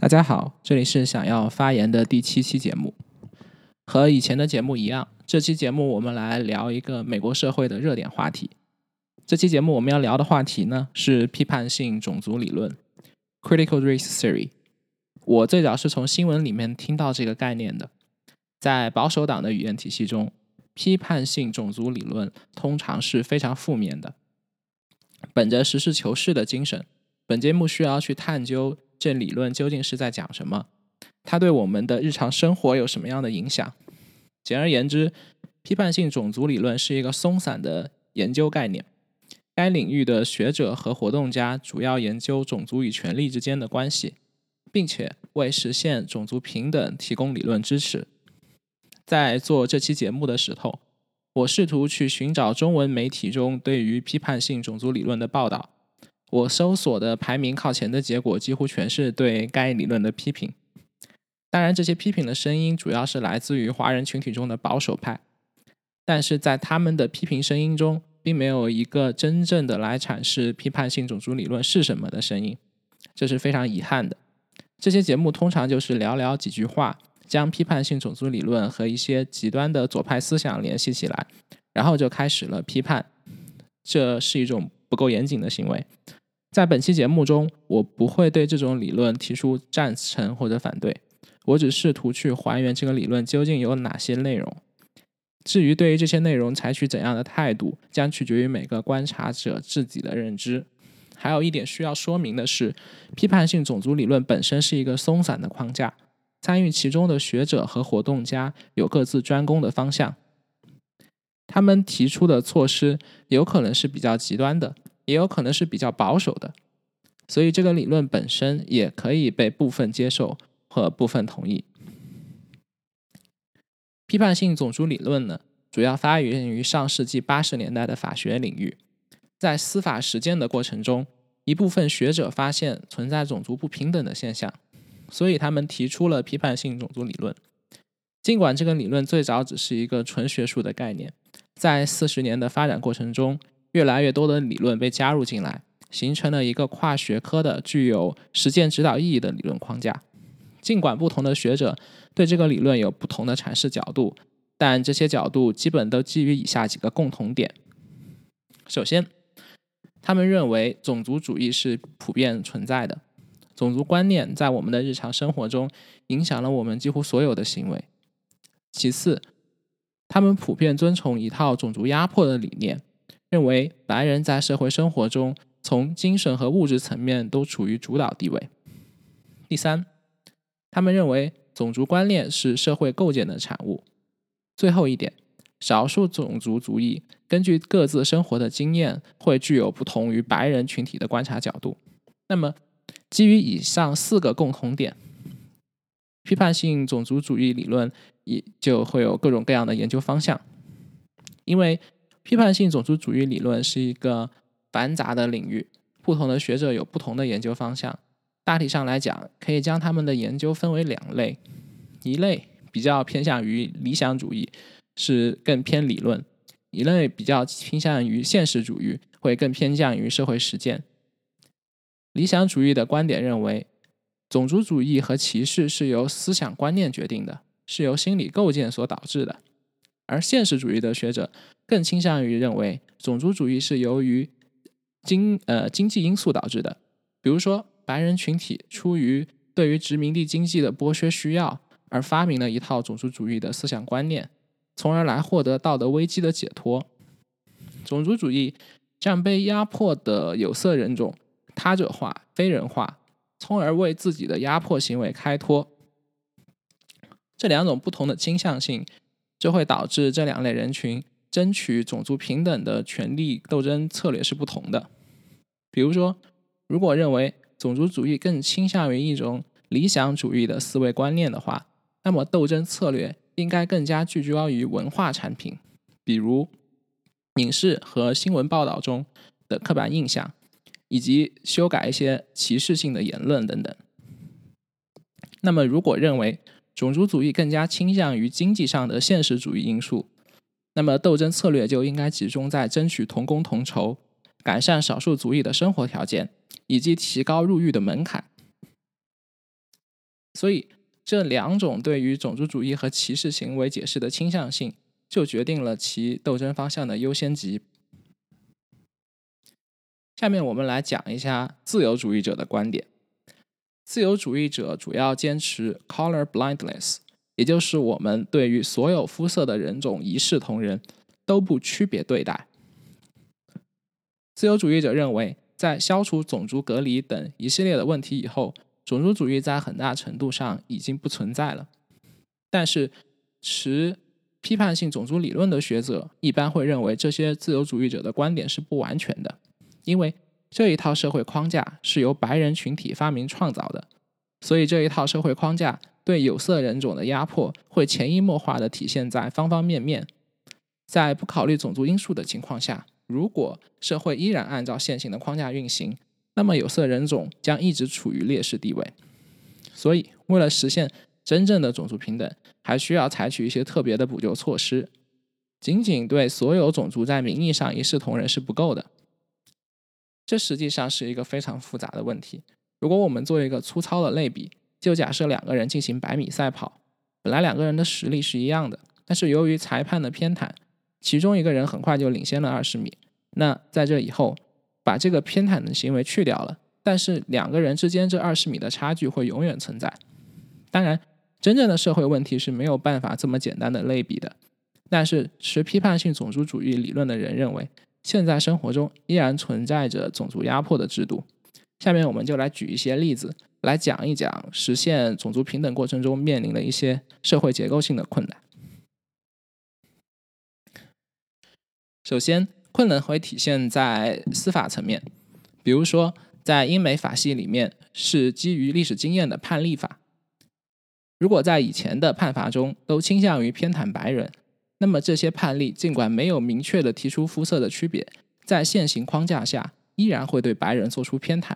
大家好，这里是想要发言的第七期节目。和以前的节目一样，这期节目我们来聊一个美国社会的热点话题。这期节目我们要聊的话题呢是批判性种族理论 （Critical Race Theory）。我最早是从新闻里面听到这个概念的。在保守党的语言体系中，批判性种族理论通常是非常负面的。本着实事求是的精神，本节目需要去探究这理论究竟是在讲什么，它对我们的日常生活有什么样的影响。简而言之，批判性种族理论是一个松散的研究概念。该领域的学者和活动家主要研究种族与权力之间的关系，并且为实现种族平等提供理论支持。在做这期节目的时候，我试图去寻找中文媒体中对于批判性种族理论的报道。我搜索的排名靠前的结果几乎全是对该理论的批评。当然，这些批评的声音主要是来自于华人群体中的保守派，但是在他们的批评声音中，并没有一个真正的来阐释批判性种族理论是什么的声音，这是非常遗憾的。这些节目通常就是寥寥几句话。将批判性种族理论和一些极端的左派思想联系起来，然后就开始了批判。这是一种不够严谨的行为。在本期节目中，我不会对这种理论提出赞成或者反对，我只试图去还原这个理论究竟有哪些内容。至于对于这些内容采取怎样的态度，将取决于每个观察者自己的认知。还有一点需要说明的是，批判性种族理论本身是一个松散的框架。参与其中的学者和活动家有各自专攻的方向，他们提出的措施有可能是比较极端的，也有可能是比较保守的，所以这个理论本身也可以被部分接受和部分同意。批判性种族理论呢，主要发源于上世纪八十年代的法学领域，在司法实践的过程中，一部分学者发现存在种族不平等的现象。所以他们提出了批判性种族理论。尽管这个理论最早只是一个纯学术的概念，在四十年的发展过程中，越来越多的理论被加入进来，形成了一个跨学科的、具有实践指导意义的理论框架。尽管不同的学者对这个理论有不同的阐释角度，但这些角度基本都基于以下几个共同点：首先，他们认为种族主义是普遍存在的。种族观念在我们的日常生活中影响了我们几乎所有的行为。其次，他们普遍遵从一套种族压迫的理念，认为白人在社会生活中从精神和物质层面都处于主导地位。第三，他们认为种族观念是社会构建的产物。最后一点，少数种族主义根据各自生活的经验，会具有不同于白人群体的观察角度。那么，基于以上四个共同点，批判性种族主义理论也就会有各种各样的研究方向。因为批判性种族主义理论是一个繁杂的领域，不同的学者有不同的研究方向。大体上来讲，可以将他们的研究分为两类：一类比较偏向于理想主义，是更偏理论；一类比较倾向于现实主义，会更偏向于社会实践。理想主义的观点认为，种族主义和歧视是由思想观念决定的，是由心理构建所导致的；而现实主义的学者更倾向于认为，种族主义是由于经呃经济因素导致的。比如说，白人群体出于对于殖民地经济的剥削需要，而发明了一套种族主义的思想观念，从而来获得道德危机的解脱。种族主义将被压迫的有色人种。他者化、非人化，从而为自己的压迫行为开脱。这两种不同的倾向性，就会导致这两类人群争取种族平等的权利斗争策略是不同的。比如说，如果认为种族主义更倾向于一种理想主义的思维观念的话，那么斗争策略应该更加聚焦于文化产品，比如影视和新闻报道中的刻板印象。以及修改一些歧视性的言论等等。那么，如果认为种族主义更加倾向于经济上的现实主义因素，那么斗争策略就应该集中在争取同工同酬、改善少数族裔的生活条件以及提高入狱的门槛。所以，这两种对于种族主义和歧视行为解释的倾向性，就决定了其斗争方向的优先级。下面我们来讲一下自由主义者的观点。自由主义者主要坚持 color blindness，也就是我们对于所有肤色的人种一视同仁，都不区别对待。自由主义者认为，在消除种族隔离等一系列的问题以后，种族主义在很大程度上已经不存在了。但是，持批判性种族理论的学者一般会认为，这些自由主义者的观点是不完全的，因为。这一套社会框架是由白人群体发明创造的，所以这一套社会框架对有色人种的压迫会潜移默化地体现在方方面面。在不考虑种族因素的情况下，如果社会依然按照现行的框架运行，那么有色人种将一直处于劣势地位。所以，为了实现真正的种族平等，还需要采取一些特别的补救措施。仅仅对所有种族在名义上一视同仁是不够的。这实际上是一个非常复杂的问题。如果我们做一个粗糙的类比，就假设两个人进行百米赛跑，本来两个人的实力是一样的，但是由于裁判的偏袒，其中一个人很快就领先了二十米。那在这以后，把这个偏袒的行为去掉了，但是两个人之间这二十米的差距会永远存在。当然，真正的社会问题是没有办法这么简单的类比的。但是持批判性种族主义理论的人认为。现在生活中依然存在着种族压迫的制度。下面我们就来举一些例子，来讲一讲实现种族平等过程中面临的一些社会结构性的困难。首先，困难会体现在司法层面，比如说，在英美法系里面是基于历史经验的判例法。如果在以前的判罚中都倾向于偏袒白人。那么这些判例尽管没有明确的提出肤色的区别，在现行框架下依然会对白人做出偏袒。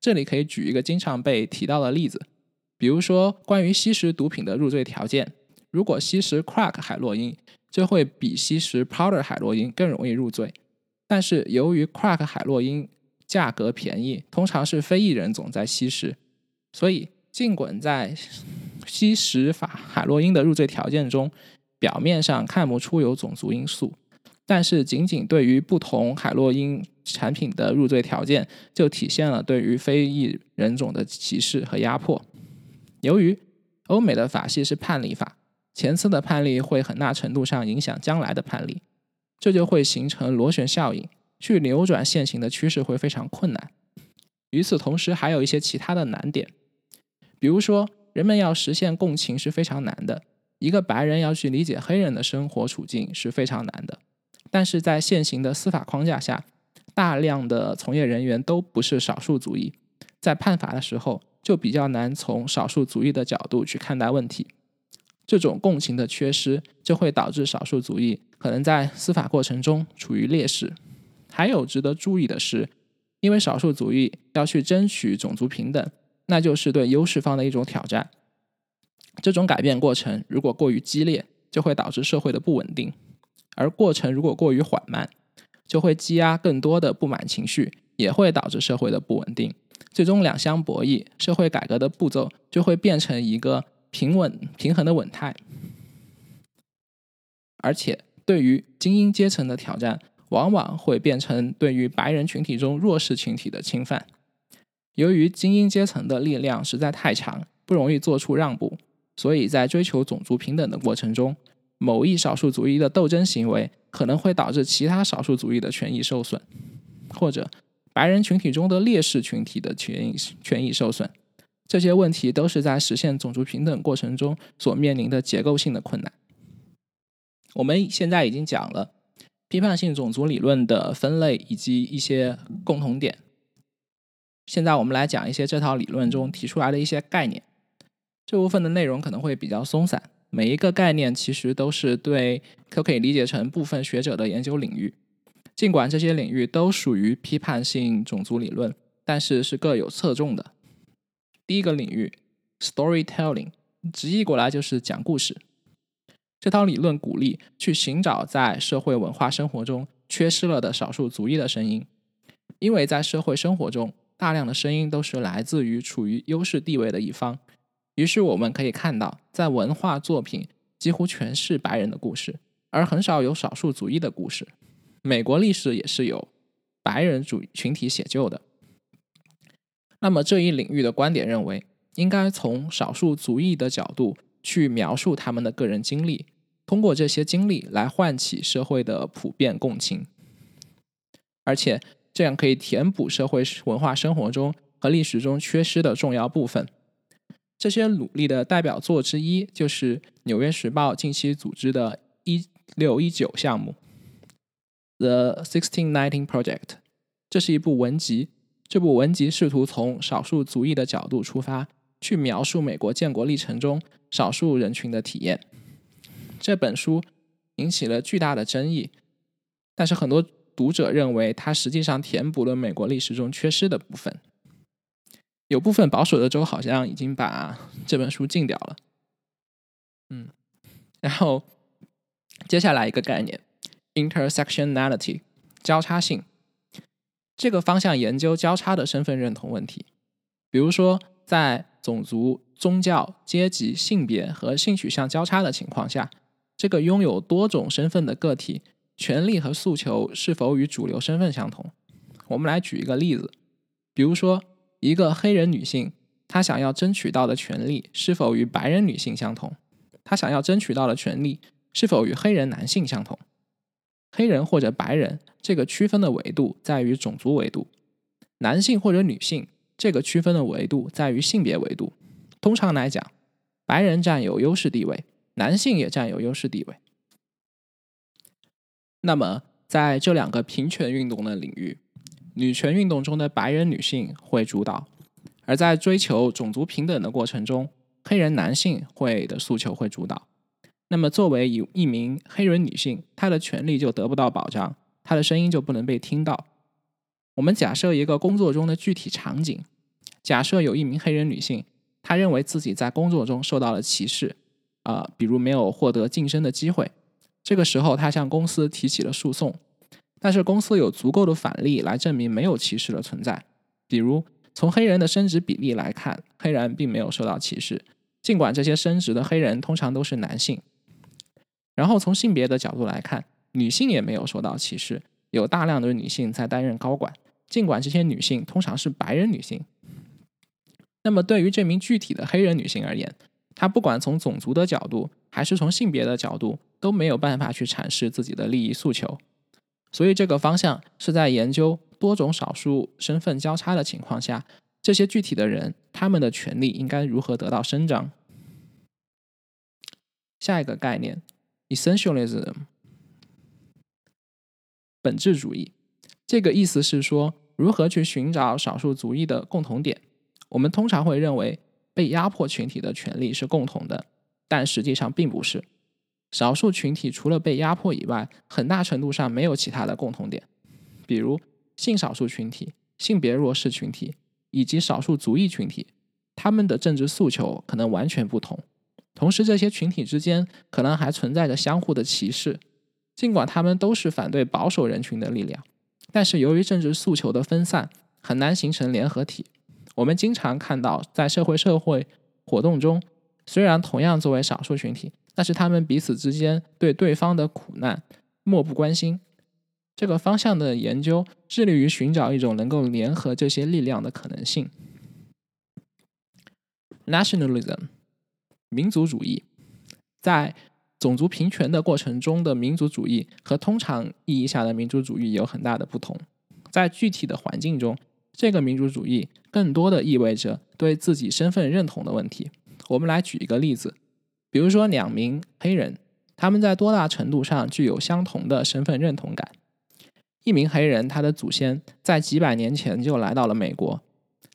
这里可以举一个经常被提到的例子，比如说关于吸食毒品的入罪条件，如果吸食 crack 海洛因，就会比吸食 powder 海洛因更容易入罪。但是由于 crack 海洛因价格便宜，通常是非裔人总在吸食，所以尽管在吸食法海洛因的入罪条件中，表面上看不出有种族因素，但是仅仅对于不同海洛因产品的入罪条件，就体现了对于非裔人种的歧视和压迫。由于欧美的法系是判例法，前次的判例会很大程度上影响将来的判例，这就会形成螺旋效应，去扭转现行的趋势会非常困难。与此同时，还有一些其他的难点，比如说人们要实现共情是非常难的。一个白人要去理解黑人的生活处境是非常难的，但是在现行的司法框架下，大量的从业人员都不是少数族裔，在判罚的时候就比较难从少数族裔的角度去看待问题。这种共情的缺失就会导致少数族裔可能在司法过程中处于劣势。还有值得注意的是，因为少数族裔要去争取种族平等，那就是对优势方的一种挑战。这种改变过程如果过于激烈，就会导致社会的不稳定；而过程如果过于缓慢，就会积压更多的不满情绪，也会导致社会的不稳定。最终两相博弈，社会改革的步骤就会变成一个平稳平衡的稳态。而且，对于精英阶层的挑战，往往会变成对于白人群体中弱势群体的侵犯。由于精英阶层的力量实在太强，不容易做出让步。所以在追求种族平等的过程中，某一少数族裔的斗争行为可能会导致其他少数族裔的权益受损，或者白人群体中的劣势群体的权益权益受损。这些问题都是在实现种族平等过程中所面临的结构性的困难。我们现在已经讲了批判性种族理论的分类以及一些共同点，现在我们来讲一些这套理论中提出来的一些概念。这部分的内容可能会比较松散，每一个概念其实都是对，都可以理解成部分学者的研究领域。尽管这些领域都属于批判性种族理论，但是是各有侧重的。第一个领域，storytelling，直译过来就是讲故事。这套理论鼓励去寻找在社会文化生活中缺失了的少数族裔的声音，因为在社会生活中，大量的声音都是来自于处于优势地位的一方。于是我们可以看到，在文化作品几乎全是白人的故事，而很少有少数族裔的故事。美国历史也是由白人主群体写就的。那么这一领域的观点认为，应该从少数族裔的角度去描述他们的个人经历，通过这些经历来唤起社会的普遍共情，而且这样可以填补社会文化生活中和历史中缺失的重要部分。这些努力的代表作之一就是《纽约时报》近期组织的“一六一九”项目 （The Sixteen Nineteen Project）。这是一部文集。这部文集试图从少数族裔的角度出发，去描述美国建国历程中少数人群的体验。这本书引起了巨大的争议，但是很多读者认为它实际上填补了美国历史中缺失的部分。有部分保守的州好像已经把这本书禁掉了。嗯，然后接下来一个概念：intersectionality，交叉性。这个方向研究交叉的身份认同问题，比如说在种族、宗教、阶级、性别和性取向交叉的情况下，这个拥有多种身份的个体权利和诉求是否与主流身份相同？我们来举一个例子，比如说一个黑人女性，她想要争取到的权利是否与白人女性相同？她想要争取到的权利是否与黑人男性相同？黑人或者白人这个区分的维度在于种族维度，男性或者女性这个区分的维度在于性别维度。通常来讲，白人占有优势地位，男性也占有优势地位。那么，在这两个平权运动的领域，女权运动中的白人女性会主导，而在追求种族平等的过程中，黑人男性会的诉求会主导。那么，作为一一名黑人女性，她的权利就得不到保障，她的声音就不能被听到。我们假设一个工作中的具体场景：假设有一名黑人女性，她认为自己在工作中受到了歧视，啊，比如没有获得晋升的机会。这个时候，她向公司提起了诉讼，但是公司有足够的反例来证明没有歧视的存在。比如，从黑人的升职比例来看，黑人并没有受到歧视，尽管这些升职的黑人通常都是男性。然后从性别的角度来看，女性也没有受到歧视，有大量的女性在担任高管，尽管这些女性通常是白人女性。那么对于这名具体的黑人女性而言，她不管从种族的角度还是从性别的角度，都没有办法去阐释自己的利益诉求。所以这个方向是在研究多种少数身份交叉的情况下，这些具体的人他们的权利应该如何得到伸张。下一个概念。Essentialism，本质主义，这个意思是说，如何去寻找少数族裔的共同点。我们通常会认为被压迫群体的权利是共同的，但实际上并不是。少数群体除了被压迫以外，很大程度上没有其他的共同点。比如性少数群体、性别弱势群体以及少数族裔群体，他们的政治诉求可能完全不同。同时，这些群体之间可能还存在着相互的歧视。尽管他们都是反对保守人群的力量，但是由于政治诉求的分散，很难形成联合体。我们经常看到，在社会社会活动中，虽然同样作为少数群体，但是他们彼此之间对对方的苦难漠不关心。这个方向的研究致力于寻找一种能够联合这些力量的可能性。Nationalism。民族主义在种族平权的过程中的民族主义和通常意义下的民族主义有很大的不同。在具体的环境中，这个民族主义更多的意味着对自己身份认同的问题。我们来举一个例子，比如说两名黑人，他们在多大程度上具有相同的身份认同感？一名黑人，他的祖先在几百年前就来到了美国，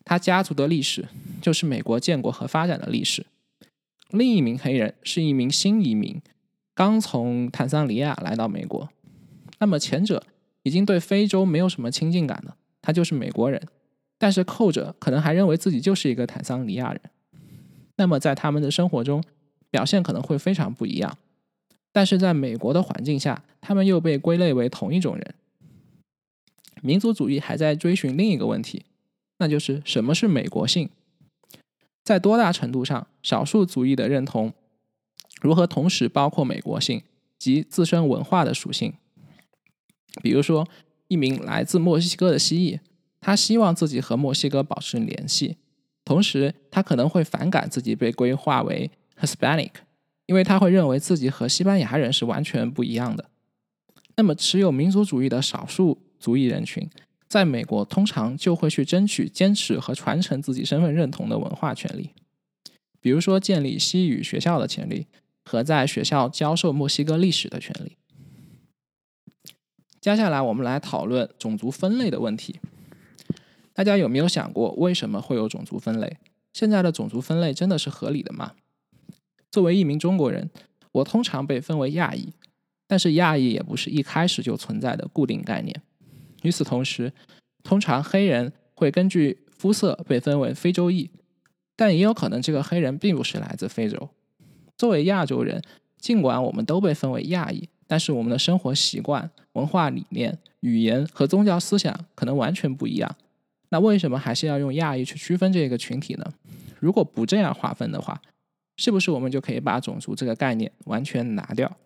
他家族的历史就是美国建国和发展的历史。另一名黑人是一名新移民，刚从坦桑尼亚来到美国。那么前者已经对非洲没有什么亲近感了，他就是美国人。但是后者可能还认为自己就是一个坦桑尼亚人。那么在他们的生活中，表现可能会非常不一样。但是在美国的环境下，他们又被归类为同一种人。民族主义还在追寻另一个问题，那就是什么是美国性。在多大程度上，少数族裔的认同如何同时包括美国性及自身文化的属性？比如说，一名来自墨西哥的蜥蜴，他希望自己和墨西哥保持联系，同时他可能会反感自己被规划为 Hispanic，因为他会认为自己和西班牙人是完全不一样的。那么，持有民族主义的少数族裔人群，在美国通常就会去争取、坚持和传承自己身份认同的文化权利，比如说建立西语学校的权利和在学校教授墨西哥历史的权利。接下来，我们来讨论种族分类的问题。大家有没有想过，为什么会有种族分类？现在的种族分类真的是合理的吗？作为一名中国人，我通常被分为亚裔。但是亚裔也不是一开始就存在的固定概念。与此同时，通常黑人会根据肤色被分为非洲裔，但也有可能这个黑人并不是来自非洲。作为亚洲人，尽管我们都被分为亚裔，但是我们的生活习惯、文化理念、语言和宗教思想可能完全不一样。那为什么还是要用亚裔去区分这个群体呢？如果不这样划分的话，是不是我们就可以把种族这个概念完全拿掉？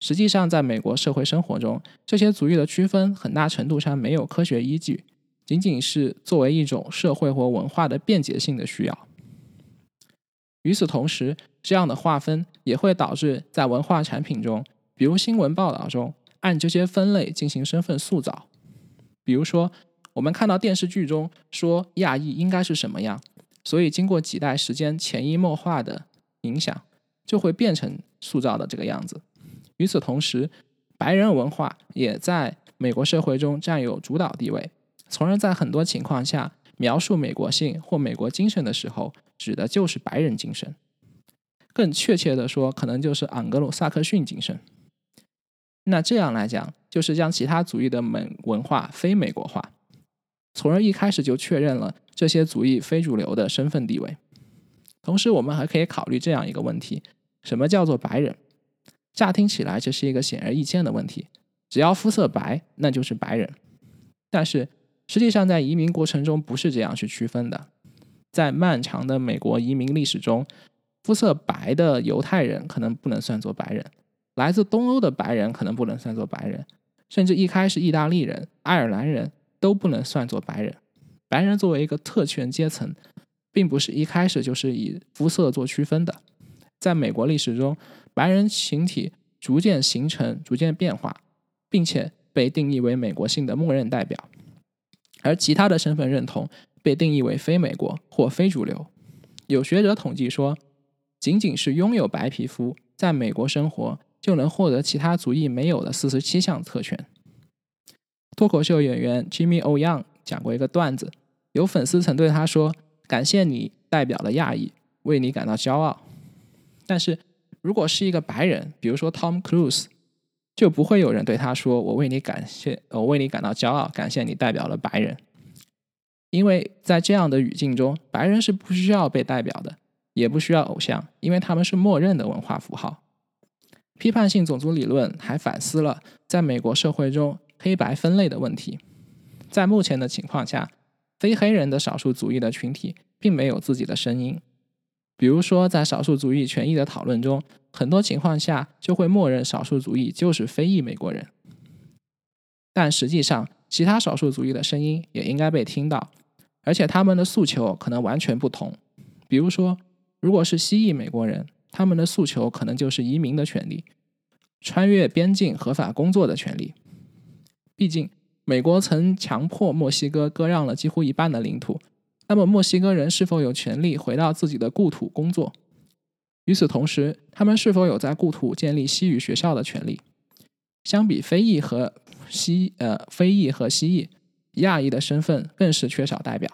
实际上，在美国社会生活中，这些族裔的区分很大程度上没有科学依据，仅仅是作为一种社会或文化的便捷性的需要。与此同时，这样的划分也会导致在文化产品中，比如新闻报道中，按这些分类进行身份塑造。比如说，我们看到电视剧中说亚裔应该是什么样，所以经过几代时间潜移默化的影响，就会变成塑造的这个样子。与此同时，白人文化也在美国社会中占有主导地位，从而在很多情况下描述美国性或美国精神的时候，指的就是白人精神。更确切的说，可能就是盎格鲁撒克逊精神。那这样来讲，就是将其他族裔的美文化非美国化，从而一开始就确认了这些族裔非主流的身份地位。同时，我们还可以考虑这样一个问题：什么叫做白人？乍听起来这是一个显而易见的问题，只要肤色白，那就是白人。但是实际上，在移民过程中不是这样去区分的。在漫长的美国移民历史中，肤色白的犹太人可能不能算作白人，来自东欧的白人可能不能算作白人，甚至一开始意大利人、爱尔兰人都不能算作白人。白人作为一个特权阶层，并不是一开始就是以肤色做区分的。在美国历史中，白人群体逐渐形成、逐渐变化，并且被定义为美国性的默认代表，而其他的身份认同被定义为非美国或非主流。有学者统计说，仅仅是拥有白皮肤，在美国生活就能获得其他族裔没有的四十七项特权。脱口秀演员 Jimmy O. Young 讲过一个段子，有粉丝曾对他说：“感谢你代表了亚裔，为你感到骄傲。”但是，如果是一个白人，比如说 Tom Cruise，就不会有人对他说：“我为你感谢，我为你感到骄傲，感谢你代表了白人。”因为在这样的语境中，白人是不需要被代表的，也不需要偶像，因为他们是默认的文化符号。批判性种族理论还反思了在美国社会中黑白分类的问题。在目前的情况下，非黑人的少数族裔的群体并没有自己的声音。比如说，在少数族裔权益的讨论中，很多情况下就会默认少数族裔就是非裔美国人。但实际上，其他少数族裔的声音也应该被听到，而且他们的诉求可能完全不同。比如说，如果是西裔美国人，他们的诉求可能就是移民的权利，穿越边境合法工作的权利。毕竟，美国曾强迫墨西哥割让了几乎一半的领土。那么，墨西哥人是否有权利回到自己的故土工作？与此同时，他们是否有在故土建立西语学校的权利？相比非裔和西呃非裔和西裔，亚裔的身份更是缺少代表。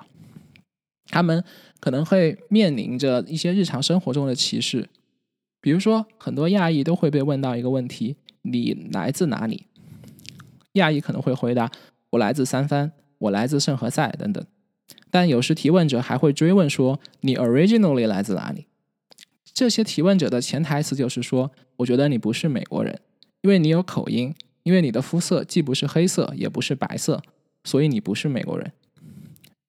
他们可能会面临着一些日常生活中的歧视，比如说，很多亚裔都会被问到一个问题：“你来自哪里？”亚裔可能会回答：“我来自三藩，我来自圣何塞等等。”但有时提问者还会追问说：“你 originally 来自哪里？”这些提问者的潜台词就是说：“我觉得你不是美国人，因为你有口音，因为你的肤色既不是黑色也不是白色，所以你不是美国人。”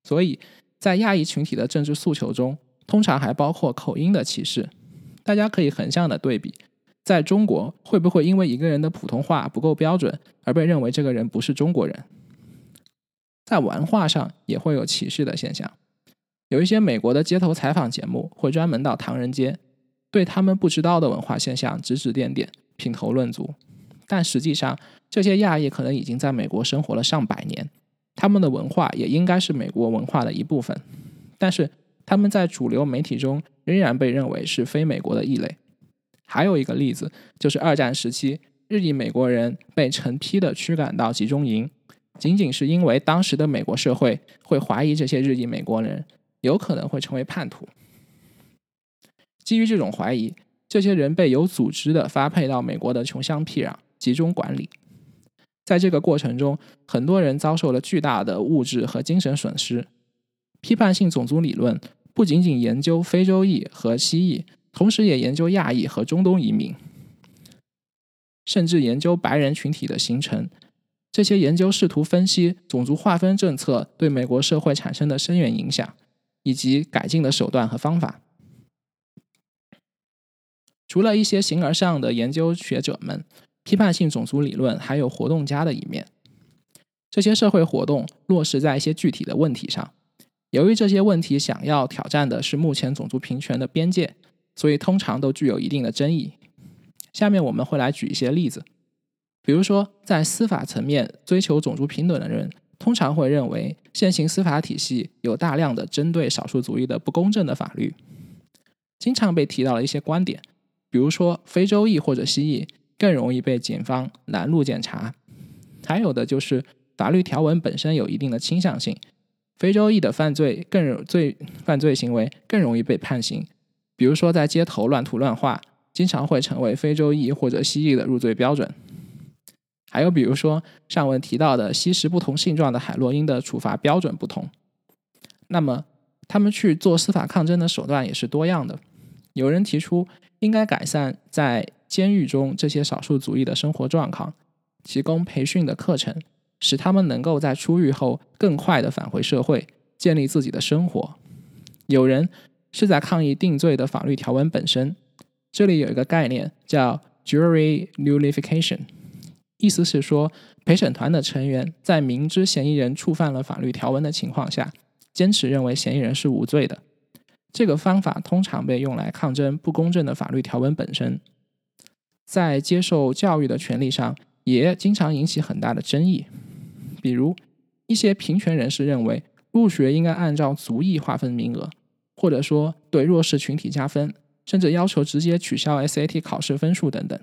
所以在亚裔群体的政治诉求中，通常还包括口音的歧视。大家可以横向的对比，在中国会不会因为一个人的普通话不够标准而被认为这个人不是中国人？在文化上也会有歧视的现象。有一些美国的街头采访节目会专门到唐人街，对他们不知道的文化现象指指点点、品头论足。但实际上，这些亚裔可能已经在美国生活了上百年，他们的文化也应该是美国文化的一部分。但是他们在主流媒体中仍然被认为是非美国的异类。还有一个例子就是二战时期，日裔美国人被成批的驱赶到集中营，仅仅是因为当时的美国社会会怀疑这些日裔美国人。有可能会成为叛徒。基于这种怀疑，这些人被有组织的发配到美国的穷乡僻壤集中管理。在这个过程中，很多人遭受了巨大的物质和精神损失。批判性种族理论不仅仅研究非洲裔和西裔，同时也研究亚裔和中东移民，甚至研究白人群体的形成。这些研究试图分析种族划分政策对美国社会产生的深远影响。以及改进的手段和方法。除了一些形而上的研究学者们，批判性种族理论还有活动家的一面。这些社会活动落实在一些具体的问题上。由于这些问题想要挑战的是目前种族平权的边界，所以通常都具有一定的争议。下面我们会来举一些例子，比如说在司法层面追求种族平等的人。通常会认为现行司法体系有大量的针对少数族裔的不公正的法律，经常被提到了一些观点，比如说非洲裔或者西裔更容易被警方拦路检查，还有的就是法律条文本身有一定的倾向性，非洲裔的犯罪更罪犯罪行为更容易被判刑，比如说在街头乱涂乱画，经常会成为非洲裔或者西裔的入罪标准。还有比如说上文提到的吸食不同性状的海洛因的处罚标准不同，那么他们去做司法抗争的手段也是多样的。有人提出应该改善在监狱中这些少数族裔的生活状况，提供培训的课程，使他们能够在出狱后更快地返回社会，建立自己的生活。有人是在抗议定罪的法律条文本身。这里有一个概念叫 jury nullification。意思是说，陪审团的成员在明知嫌疑人触犯了法律条文的情况下，坚持认为嫌疑人是无罪的。这个方法通常被用来抗争不公正的法律条文本身。在接受教育的权利上，也经常引起很大的争议。比如，一些平权人士认为入学应该按照族裔划分名额，或者说对弱势群体加分，甚至要求直接取消 SAT 考试分数等等。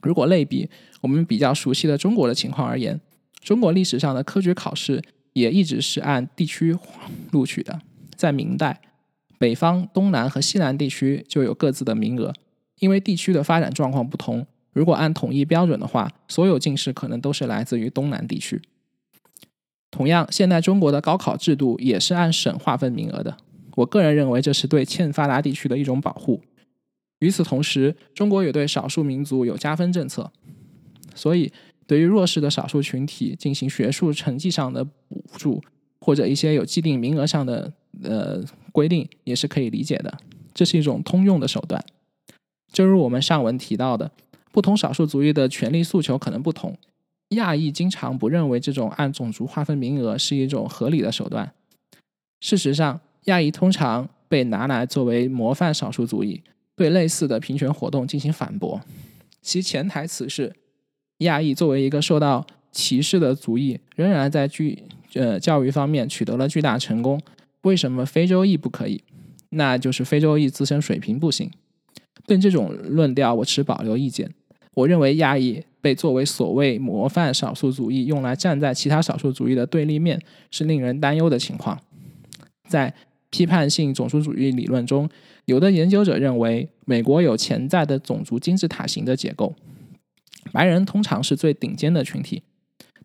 如果类比我们比较熟悉的中国的情况而言，中国历史上的科举考试也一直是按地区录取的。在明代，北方、东南和西南地区就有各自的名额，因为地区的发展状况不同。如果按统一标准的话，所有进士可能都是来自于东南地区。同样，现代中国的高考制度也是按省划分名额的。我个人认为，这是对欠发达地区的一种保护。与此同时，中国也对少数民族有加分政策，所以对于弱势的少数群体进行学术成绩上的补助，或者一些有既定名额上的呃规定，也是可以理解的。这是一种通用的手段。正如我们上文提到的，不同少数族裔的权利诉求可能不同。亚裔经常不认为这种按种族划分名额是一种合理的手段。事实上，亚裔通常被拿来作为模范少数族裔。对类似的平权活动进行反驳，其潜台词是：亚裔作为一个受到歧视的族裔，仍然在巨呃教育方面取得了巨大成功。为什么非洲裔不可以？那就是非洲裔自身水平不行。对这种论调，我持保留意见。我认为亚裔被作为所谓模范少数族裔，用来站在其他少数族裔的对立面，是令人担忧的情况。在批判性种族主义理论中，有的研究者认为，美国有潜在的种族金字塔型的结构，白人通常是最顶尖的群体，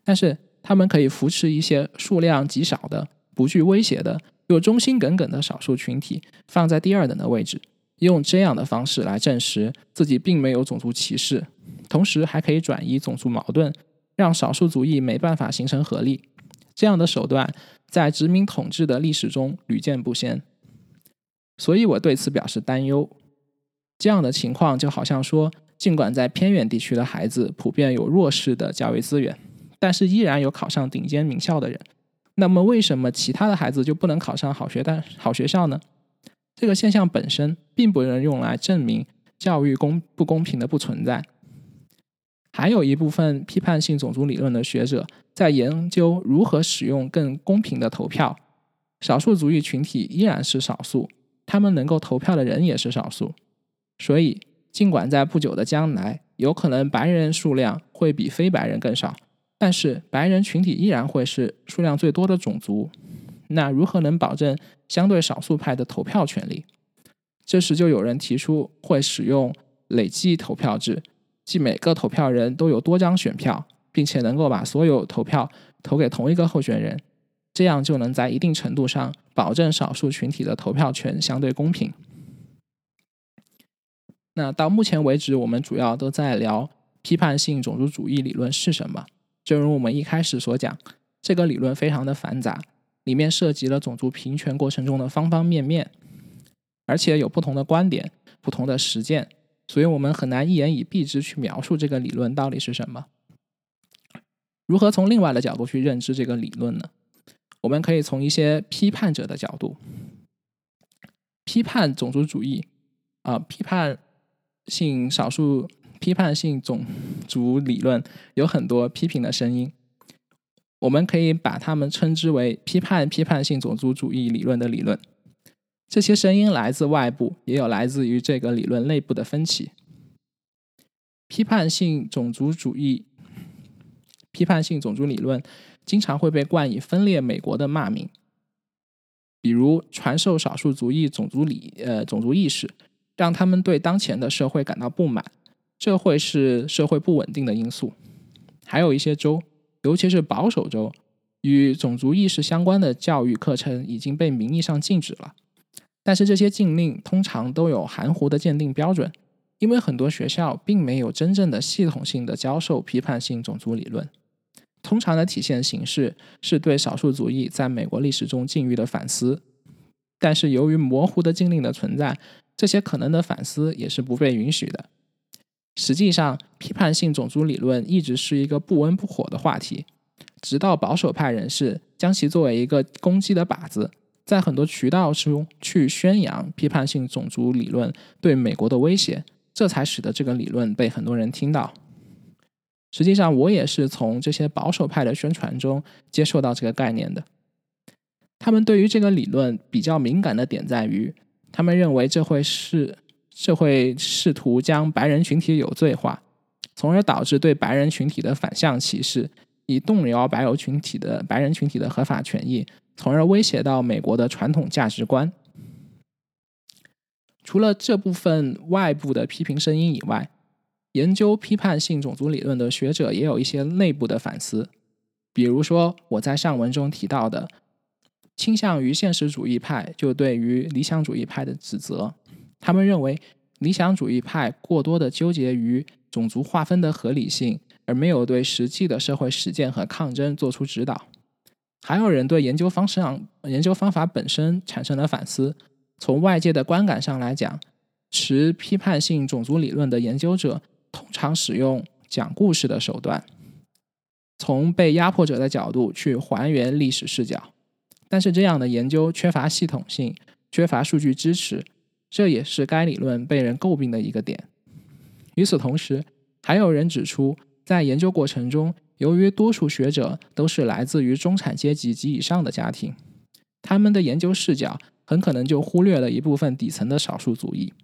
但是他们可以扶持一些数量极少的、不具威胁的、又忠心耿耿的少数群体放在第二等的位置，用这样的方式来证实自己并没有种族歧视，同时还可以转移种族矛盾，让少数族裔没办法形成合力。这样的手段。在殖民统治的历史中屡见不鲜。所以我对此表示担忧。这样的情况就好像说，尽管在偏远地区的孩子普遍有弱势的教育资源，但是依然有考上顶尖名校的人。那么，为什么其他的孩子就不能考上好学但好学校呢？这个现象本身并不能用来证明教育公不公平的不存在。还有一部分批判性种族理论的学者在研究如何使用更公平的投票。少数族裔群体依然是少数，他们能够投票的人也是少数。所以，尽管在不久的将来，有可能白人数量会比非白人更少。但是白人群体依然会是数量最多的种族，那如何能保证相对少数派的投票权利？这时就有人提出会使用累计投票制，即每个投票人都有多张选票，并且能够把所有投票投给同一个候选人，这样就能在一定程度上保证少数群体的投票权相对公平。那到目前为止，我们主要都在聊批判性种族主义理论是什么。正如我们一开始所讲，这个理论非常的繁杂，里面涉及了种族平权过程中的方方面面，而且有不同的观点、不同的实践，所以我们很难一言以蔽之去描述这个理论到底是什么。如何从另外的角度去认知这个理论呢？我们可以从一些批判者的角度，批判种族主义，啊，批判性少数。批判性种族理论有很多批评的声音，我们可以把它们称之为批判批判性种族主义理论的理论。这些声音来自外部，也有来自于这个理论内部的分歧。批判性种族主义、批判性种族理论经常会被冠以分裂美国的骂名，比如传授少数族裔种族理呃种族意识，让他们对当前的社会感到不满。这会是社会不稳定的因素。还有一些州，尤其是保守州，与种族意识相关的教育课程已经被名义上禁止了。但是这些禁令通常都有含糊的鉴定标准，因为很多学校并没有真正的系统性的教授批判性种族理论。通常的体现形式是对少数族裔在美国历史中境遇的反思。但是由于模糊的禁令的存在，这些可能的反思也是不被允许的。实际上，批判性种族理论一直是一个不温不火的话题，直到保守派人士将其作为一个攻击的靶子，在很多渠道中去宣扬批判性种族理论对美国的威胁，这才使得这个理论被很多人听到。实际上，我也是从这些保守派的宣传中接受到这个概念的。他们对于这个理论比较敏感的点在于，他们认为这会是。这会试图将白人群体有罪化，从而导致对白人群体的反向歧视，以动摇白人群体的白人群体的合法权益，从而威胁到美国的传统价值观。除了这部分外部的批评声音以外，研究批判性种族理论的学者也有一些内部的反思。比如说，我在上文中提到的，倾向于现实主义派就对于理想主义派的指责。他们认为，理想主义派过多的纠结于种族划分的合理性，而没有对实际的社会实践和抗争做出指导。还有人对研究方式上、研究方法本身产生了反思。从外界的观感上来讲，持批判性种族理论的研究者通常使用讲故事的手段，从被压迫者的角度去还原历史视角。但是，这样的研究缺乏系统性，缺乏数据支持。这也是该理论被人诟病的一个点。与此同时，还有人指出，在研究过程中，由于多数学者都是来自于中产阶级及以上的家庭，他们的研究视角很可能就忽略了一部分底层的少数族裔。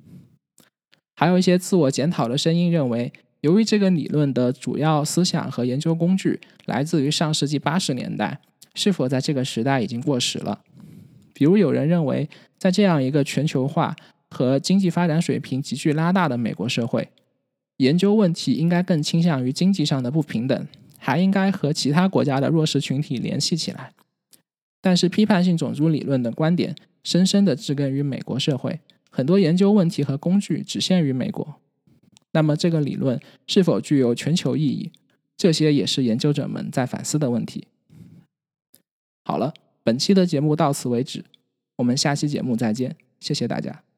还有一些自我检讨的声音认为，由于这个理论的主要思想和研究工具来自于上世纪八十年代，是否在这个时代已经过时了？比如，有人认为，在这样一个全球化。和经济发展水平急剧拉大的美国社会，研究问题应该更倾向于经济上的不平等，还应该和其他国家的弱势群体联系起来。但是，批判性种族理论的观点深深的植根于美国社会，很多研究问题和工具只限于美国。那么，这个理论是否具有全球意义？这些也是研究者们在反思的问题。好了，本期的节目到此为止，我们下期节目再见。谢谢大家。